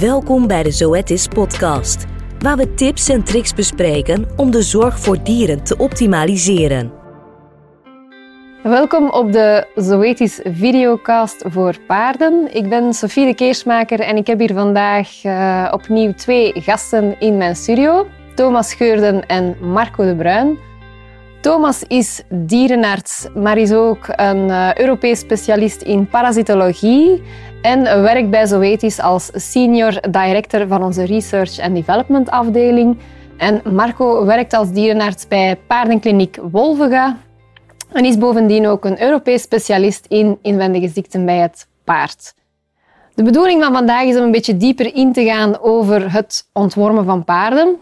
Welkom bij de Zoetis podcast, waar we tips en tricks bespreken om de zorg voor dieren te optimaliseren. Welkom op de Zoetis videocast voor paarden. Ik ben Sofie de Keersmaker en ik heb hier vandaag uh, opnieuw twee gasten in mijn studio. Thomas Geurden en Marco de Bruin. Thomas is dierenarts, maar is ook een uh, Europees specialist in parasitologie en werkt bij Zoetis als senior director van onze research and development afdeling. En Marco werkt als dierenarts bij paardenkliniek Wolvega en is bovendien ook een Europees specialist in inwendige ziekten bij het paard. De bedoeling van vandaag is om een beetje dieper in te gaan over het ontwormen van paarden.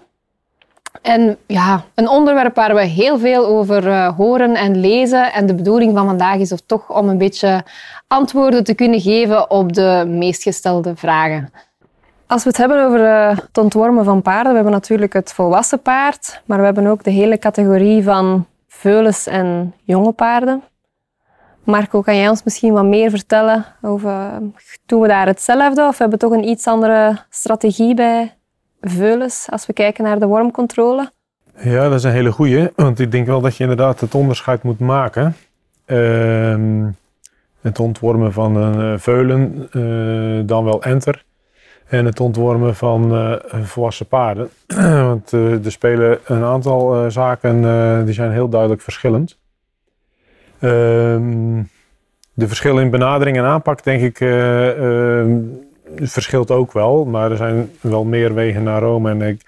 En ja, een onderwerp waar we heel veel over uh, horen en lezen. En de bedoeling van vandaag is of toch om een beetje antwoorden te kunnen geven op de meest gestelde vragen. Als we het hebben over uh, het ontwormen van paarden, we hebben natuurlijk het volwassen paard, maar we hebben ook de hele categorie van veulens en jonge paarden. Marco, kan jij ons misschien wat meer vertellen over, doen we daar hetzelfde of hebben we toch een iets andere strategie bij veulens als we kijken naar de wormcontrole? Ja, dat is een hele goeie, want ik denk wel dat je inderdaad het onderscheid moet maken. Uh, het ontwormen van een uh, veulen, uh, dan wel enter. En het ontwormen van uh, volwassen paarden. want er spelen een aantal zaken die zijn heel duidelijk verschillend. Ehm, de verschillen in benadering en aanpak, denk ik, ehm, verschilt ook wel. Maar er zijn wel meer wegen naar Rome. En ik,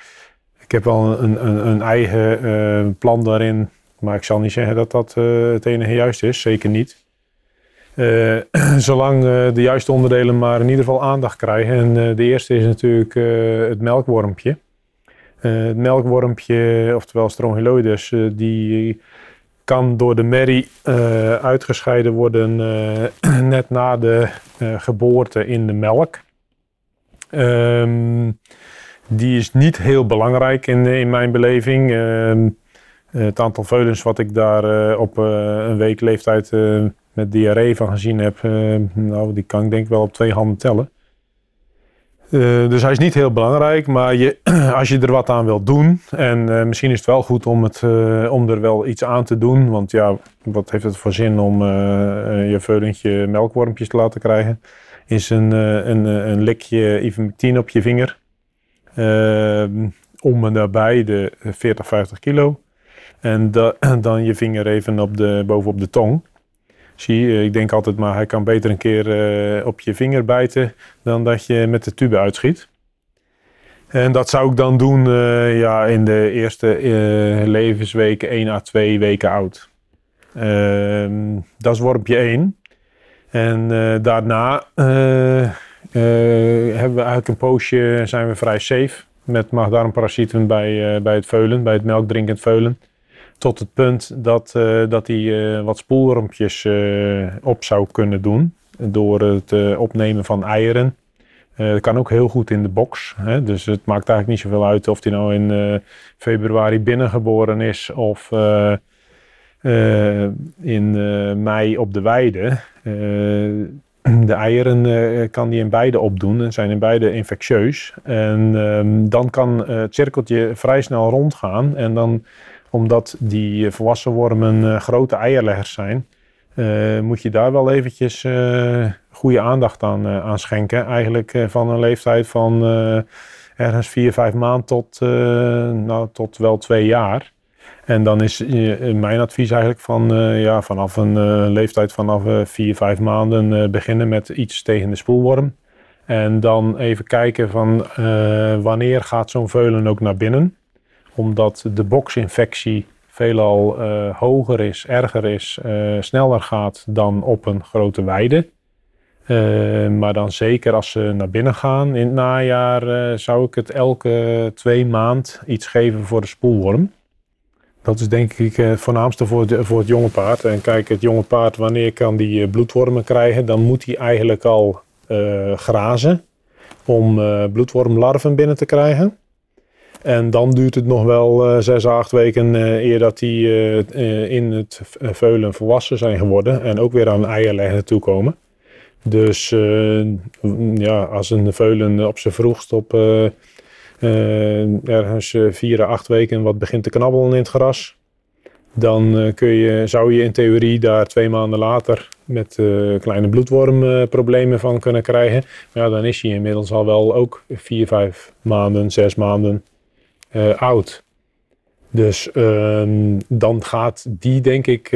ik heb wel een, een, een eigen plan daarin. Maar ik zal niet zeggen dat dat het enige juist is. Zeker niet. Uh, zolang de juiste onderdelen maar in ieder geval aandacht krijgen. En de eerste is natuurlijk het melkwormpje. het melkwormpje, oftewel strongyloides, die kan door de merrie uitgescheiden worden net na de geboorte in de melk. Um, die is niet heel belangrijk in, in mijn beleving. Ehm, het aantal veulens wat ik daar op een week leeftijd met diarree van gezien heb, nou, die kan ik denk wel op twee handen tellen. Dus hij is niet heel belangrijk, maar je, als je er wat aan wilt doen, en misschien is het wel goed om, het, om er wel iets aan te doen, want ja, wat heeft het voor zin om je veulentje melkwormpjes te laten krijgen, is een, een, een likje ivermectine op je vinger, om en daarbij de 40, 50 kilo, en da, dan je vinger even op de, bovenop de tong. Zie, eh, ik denk altijd maar, hij kan beter een keer op je vinger bijten dan dat je met de tube uitschiet. En dat zou ik dan doen ja, in de eerste levensweken 1 à 2 weken oud. Ehm, dat is wormpje 1. En daarna hebben we eigenlijk een poosje, zijn we vrij safe met maagdarmparasieten bij, bij het veulen, bij het melkdrinkend veulen tot het punt dat, dat hij wat spoelwormpjes op zou kunnen doen door het opnemen van eieren. dat kan ook heel goed in de box. Hè? Dus het maakt eigenlijk niet zoveel uit of hij nou in februari binnengeboren is of in mei op de weide. de eieren kan hij in beide opdoen en zijn in beide infectieus. En ehm, dan kan het cirkeltje vrij snel rondgaan en dan omdat die eh, volwassen wormen grote eierleggers zijn, moet je daar wel eventjes uh, goede aandacht aan, schenken. Eigenlijk van een leeftijd van ergens 4, 5 maanden tot, nou, tot wel 2 jaar. En dan is mijn advies eigenlijk van ja, vanaf een leeftijd vanaf 4, 5 maanden beginnen met iets tegen de spoelworm. En dan even kijken van wanneer gaat zo'n veulen ook naar binnen omdat de boxinfectie veelal uh, hoger is, erger is, uh, sneller gaat dan op een grote weide. Uh, maar dan zeker als ze naar binnen gaan in het najaar, zou ik het elke twee maand iets geven voor de spoelworm. Dat is denk ik het voornaamste voor, voor het jonge paard. En kijk, het jonge paard, wanneer kan die bloedwormen krijgen? Dan moet hij eigenlijk al grazen om bloedwormlarven binnen te krijgen. En dan duurt het nog wel uh, zes, acht weken eer dat die in het veulen volwassen zijn geworden en ook weer aan eierleggen toekomen. Dus ja, als een veulen op zijn vroegst op ergens vier à acht weken wat begint te knabbelen in het gras, dan kun je, zou je in theorie daar twee maanden later met kleine bloedwormproblemen van kunnen krijgen. Maar ja, dan is hij inmiddels al wel ook vier, vijf maanden, zes maanden oud. Dus ehm, dan gaat die denk ik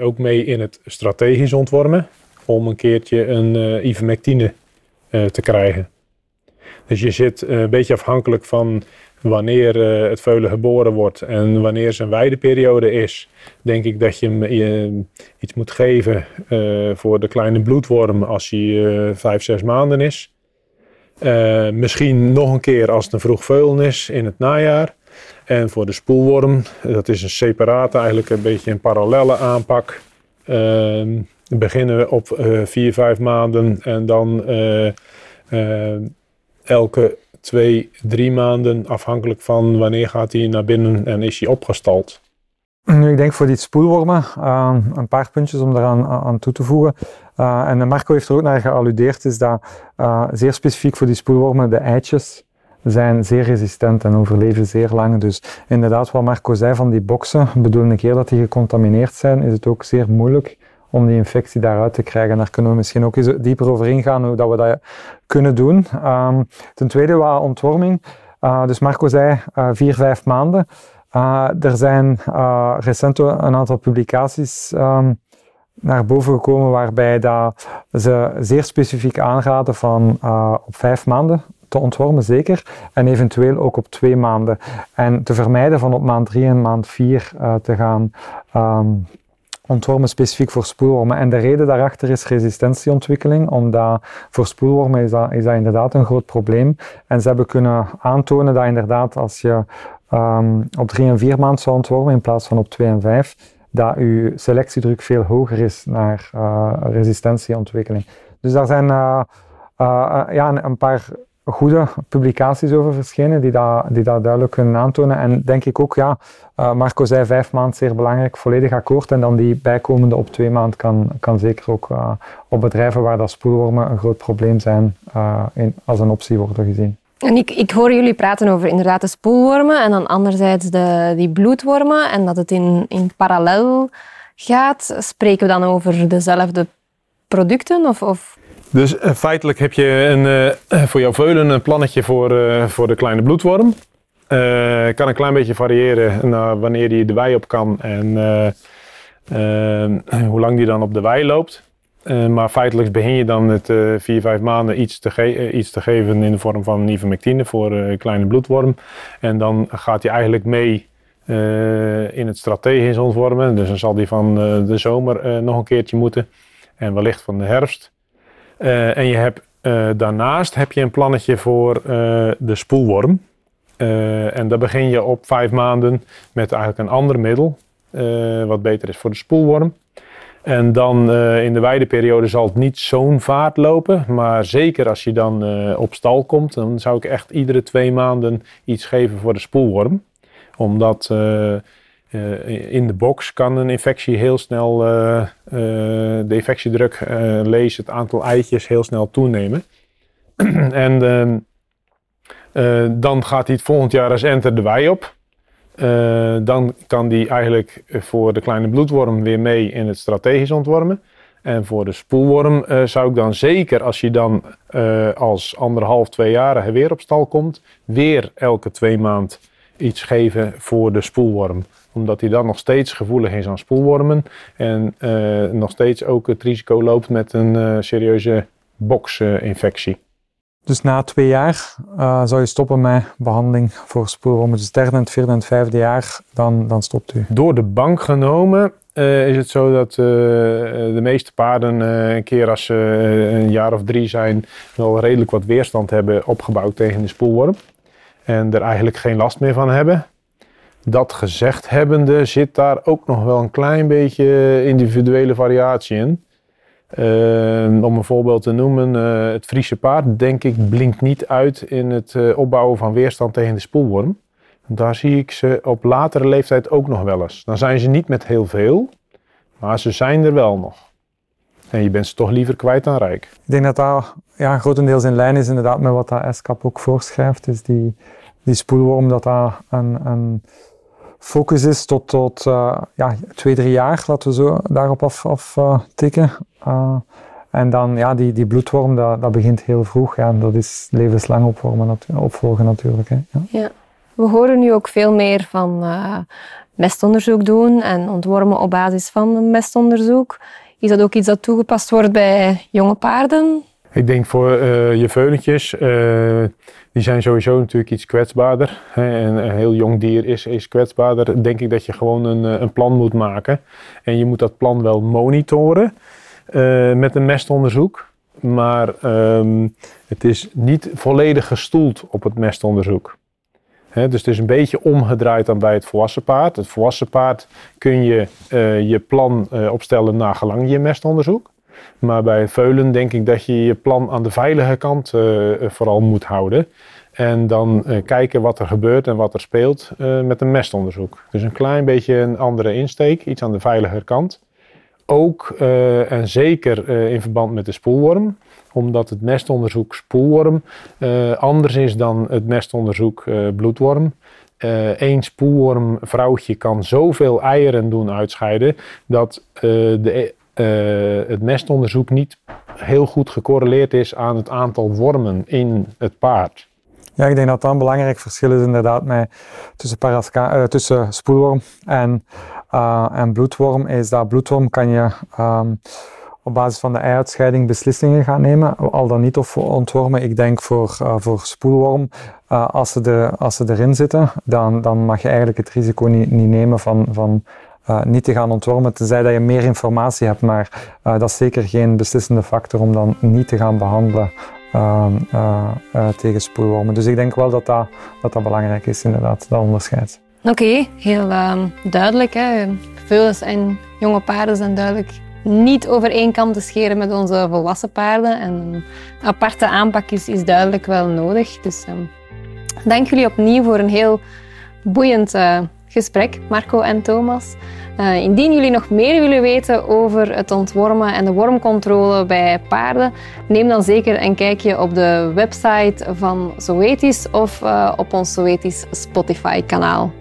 ook mee in het strategisch ontwormen om een keertje een uh, ivermectine te krijgen. Dus je zit uh, een beetje afhankelijk van wanneer het veulen geboren wordt en wanneer zijn weideperiode is. Denk ik dat je hem iets moet geven voor de kleine bloedworm als hij vijf, zes maanden is. misschien nog een keer als het een vroeg veulen is in het najaar. En voor de spoelworm, dat is een separate, eigenlijk een beetje een parallelle aanpak. Ehm, beginnen we op vier, vijf maanden en dan elke twee, drie maanden, afhankelijk van wanneer gaat hij naar binnen en is hij opgestald. Nu, ik denk voor die spoelwormen een paar puntjes om daaraan aan toe te voegen. en Marco heeft er ook naar gealludeerd, is dat zeer specifiek voor die spoelwormen de eitjes zijn zeer resistent en overleven zeer lang. Dus inderdaad, wat Marco zei van die boxen, bedoel een keer dat die gecontamineerd zijn, is het ook zeer moeilijk om die infectie daaruit te krijgen. Daar kunnen we misschien ook eens dieper over ingaan, hoe dat we dat kunnen doen. Um, ten tweede, wat ontworming. Uh, dus Marco zei uh, vier, vijf maanden. Uh, er zijn recent een aantal publicaties um, naar boven gekomen waarbij dat ze zeer specifiek aanraden van op vijf maanden te ontwormen, zeker. En eventueel ook op twee maanden. En te vermijden van op maand drie en maand vier te gaan um, ontwormen specifiek voor spoelwormen. En de reden daarachter is resistentieontwikkeling, omdat voor spoelwormen is dat, is dat inderdaad een groot probleem. En ze hebben kunnen aantonen dat inderdaad als je um, op drie en vier maanden zou ontwormen in plaats van op twee en vijf, dat je selectiedruk veel hoger is naar uh, resistentieontwikkeling. Dus daar zijn uh, uh, ja, een paar goede publicaties over verschenen die dat, die dat duidelijk kunnen aantonen. En denk ik ook, ja, uh, Marco zei vijf maanden zeer belangrijk, volledig akkoord. En dan die bijkomende op twee maanden kan, kan zeker ook uh, op bedrijven waar dat spoelwormen een groot probleem zijn, uh, in, als een optie worden gezien. En ik, ik hoor jullie praten over inderdaad de spoelwormen en dan anderzijds de, die bloedwormen en dat het in, in parallel gaat. Spreken we dan over dezelfde producten? Of, of dus uh, feitelijk heb je een, uh, voor jouw veulen een plannetje voor, uh, voor de kleine bloedworm. kan een klein beetje variëren naar wanneer die de wei op kan en hoe lang die dan op de wei loopt. maar feitelijk begin je dan met vier, vijf maanden iets te, iets te geven in de vorm van ivermectine voor kleine bloedworm. En dan gaat hij eigenlijk mee in het strategisch ontwormen. Dus dan zal die van de zomer nog een keertje moeten. En wellicht van de herfst. Uh, en je hebt, uh, daarnaast heb je een plannetje voor uh, de spoelworm. en daar begin je op vijf maanden met eigenlijk een ander middel, wat beter is voor de spoelworm. En dan in de weideperiode zal het niet zo'n vaart lopen, maar zeker als je dan op stal komt, dan zou ik echt iedere twee maanden iets geven voor de spoelworm. Omdat uh, in de box kan een infectie heel snel, uh, uh, de infectiedruk, lees het aantal eitjes heel snel toenemen. en ehm, dan gaat hij het volgend jaar als enter de wei op. dan kan die eigenlijk voor de kleine bloedworm weer mee in het strategisch ontwormen. En voor de spoelworm zou ik dan zeker, als je dan als anderhalf, twee jaar weer op stal komt, weer elke twee maand iets geven voor de spoelworm omdat hij dan nog steeds gevoelig is aan spoelwormen. En uh, nog steeds ook het risico loopt met een uh, serieuze boxinfectie. Dus na twee jaar uh, zou je stoppen met behandeling voor spoelwormen. Dus het derde, het vierde en het vijfde jaar, dan, dan stopt u. Door de bank genomen is het zo dat de meeste paarden een keer als ze een jaar of drie zijn... wel redelijk wat weerstand hebben opgebouwd tegen de spoelworm. En er eigenlijk geen last meer van hebben. Dat gezegd hebbende zit daar ook nog wel een klein beetje individuele variatie in. Uh, om een voorbeeld te noemen, uh, het Friese paard, denk ik, blinkt niet uit in het uh, opbouwen van weerstand tegen de spoelworm. Daar zie ik ze op latere leeftijd ook nog wel eens. Dan zijn ze niet met heel veel, maar ze zijn er wel nog. En je bent ze toch liever kwijt dan rijk. Ik denk dat dat ja, grotendeels in lijn is inderdaad met wat dat SCAP ook voorschrijft. Is die, die spoelworm, dat een, een focus is tot, tot uh, ja, twee, drie jaar, laten we zo daarop af, af uh, en dan ja, die, die bloedworm, dat, dat begint heel vroeg. Ja, dat is levenslang opvolgen natuurlijk. Hè. Ja. ja. We horen nu ook veel meer van mestonderzoek doen en ontwormen op basis van mestonderzoek. Is dat ook iets dat toegepast wordt bij jonge paarden? Ik denk voor uh, je veulentjes, uh, die zijn sowieso natuurlijk iets kwetsbaarder. Hè, en een heel jong dier is, is kwetsbaarder. Denk ik dat je gewoon een, eh, een plan moet maken. En je moet dat plan wel monitoren met een mestonderzoek. Maar um, het is niet volledig gestoeld op het mestonderzoek. Dus het is een beetje omgedraaid dan bij het volwassen paard. Het volwassen paard kun je je plan opstellen naar gelang je mestonderzoek. Maar bij veulen denk ik dat je je plan aan de veilige kant uh, vooral moet houden. En dan kijken wat er gebeurt en wat er speelt met een mestonderzoek. Dus een klein beetje een andere insteek, iets aan de veiliger kant. Ook en zeker in verband met de spoelworm omdat het mestonderzoek spoelworm anders is dan het mestonderzoek uh, bloedworm. Eén uh, spoelworm vrouwtje kan zoveel eieren doen uitscheiden dat de, het mestonderzoek niet heel goed gecorreleerd is aan het aantal wormen in het paard. Ja, ik denk dat dat een belangrijk verschil is inderdaad met, tussen, parasca, tussen spoelworm en, en bloedworm. Is dat bloedworm kan je um, op basis van de eieruitscheiding beslissingen gaan nemen, al dan niet of ontwormen. Ik denk voor, voor spoelworm, als, ze de, als ze erin zitten, dan, dan mag je eigenlijk het risico niet, niet nemen van, van uh, niet te gaan ontwormen, tenzij dat je meer informatie hebt. Maar dat is zeker geen beslissende factor om dan niet te gaan behandelen ehm, tegen spoelwormen. Dus ik denk wel dat dat, dat, dat belangrijk is, inderdaad, dat onderscheid. Oké, heel ehm, duidelijk. Hè. Veulens en jonge paarden zijn duidelijk niet over één te scheren met onze volwassen paarden. En een aparte aanpak is, duidelijk wel nodig. Dus um, dank jullie opnieuw voor een heel boeiend gesprek, Marco en Thomas. Uh, indien jullie nog meer willen weten over het ontwormen en de wormcontrole bij paarden, neem dan zeker een kijkje op de website van Zoetis of uh, op ons Zoetis Spotify kanaal.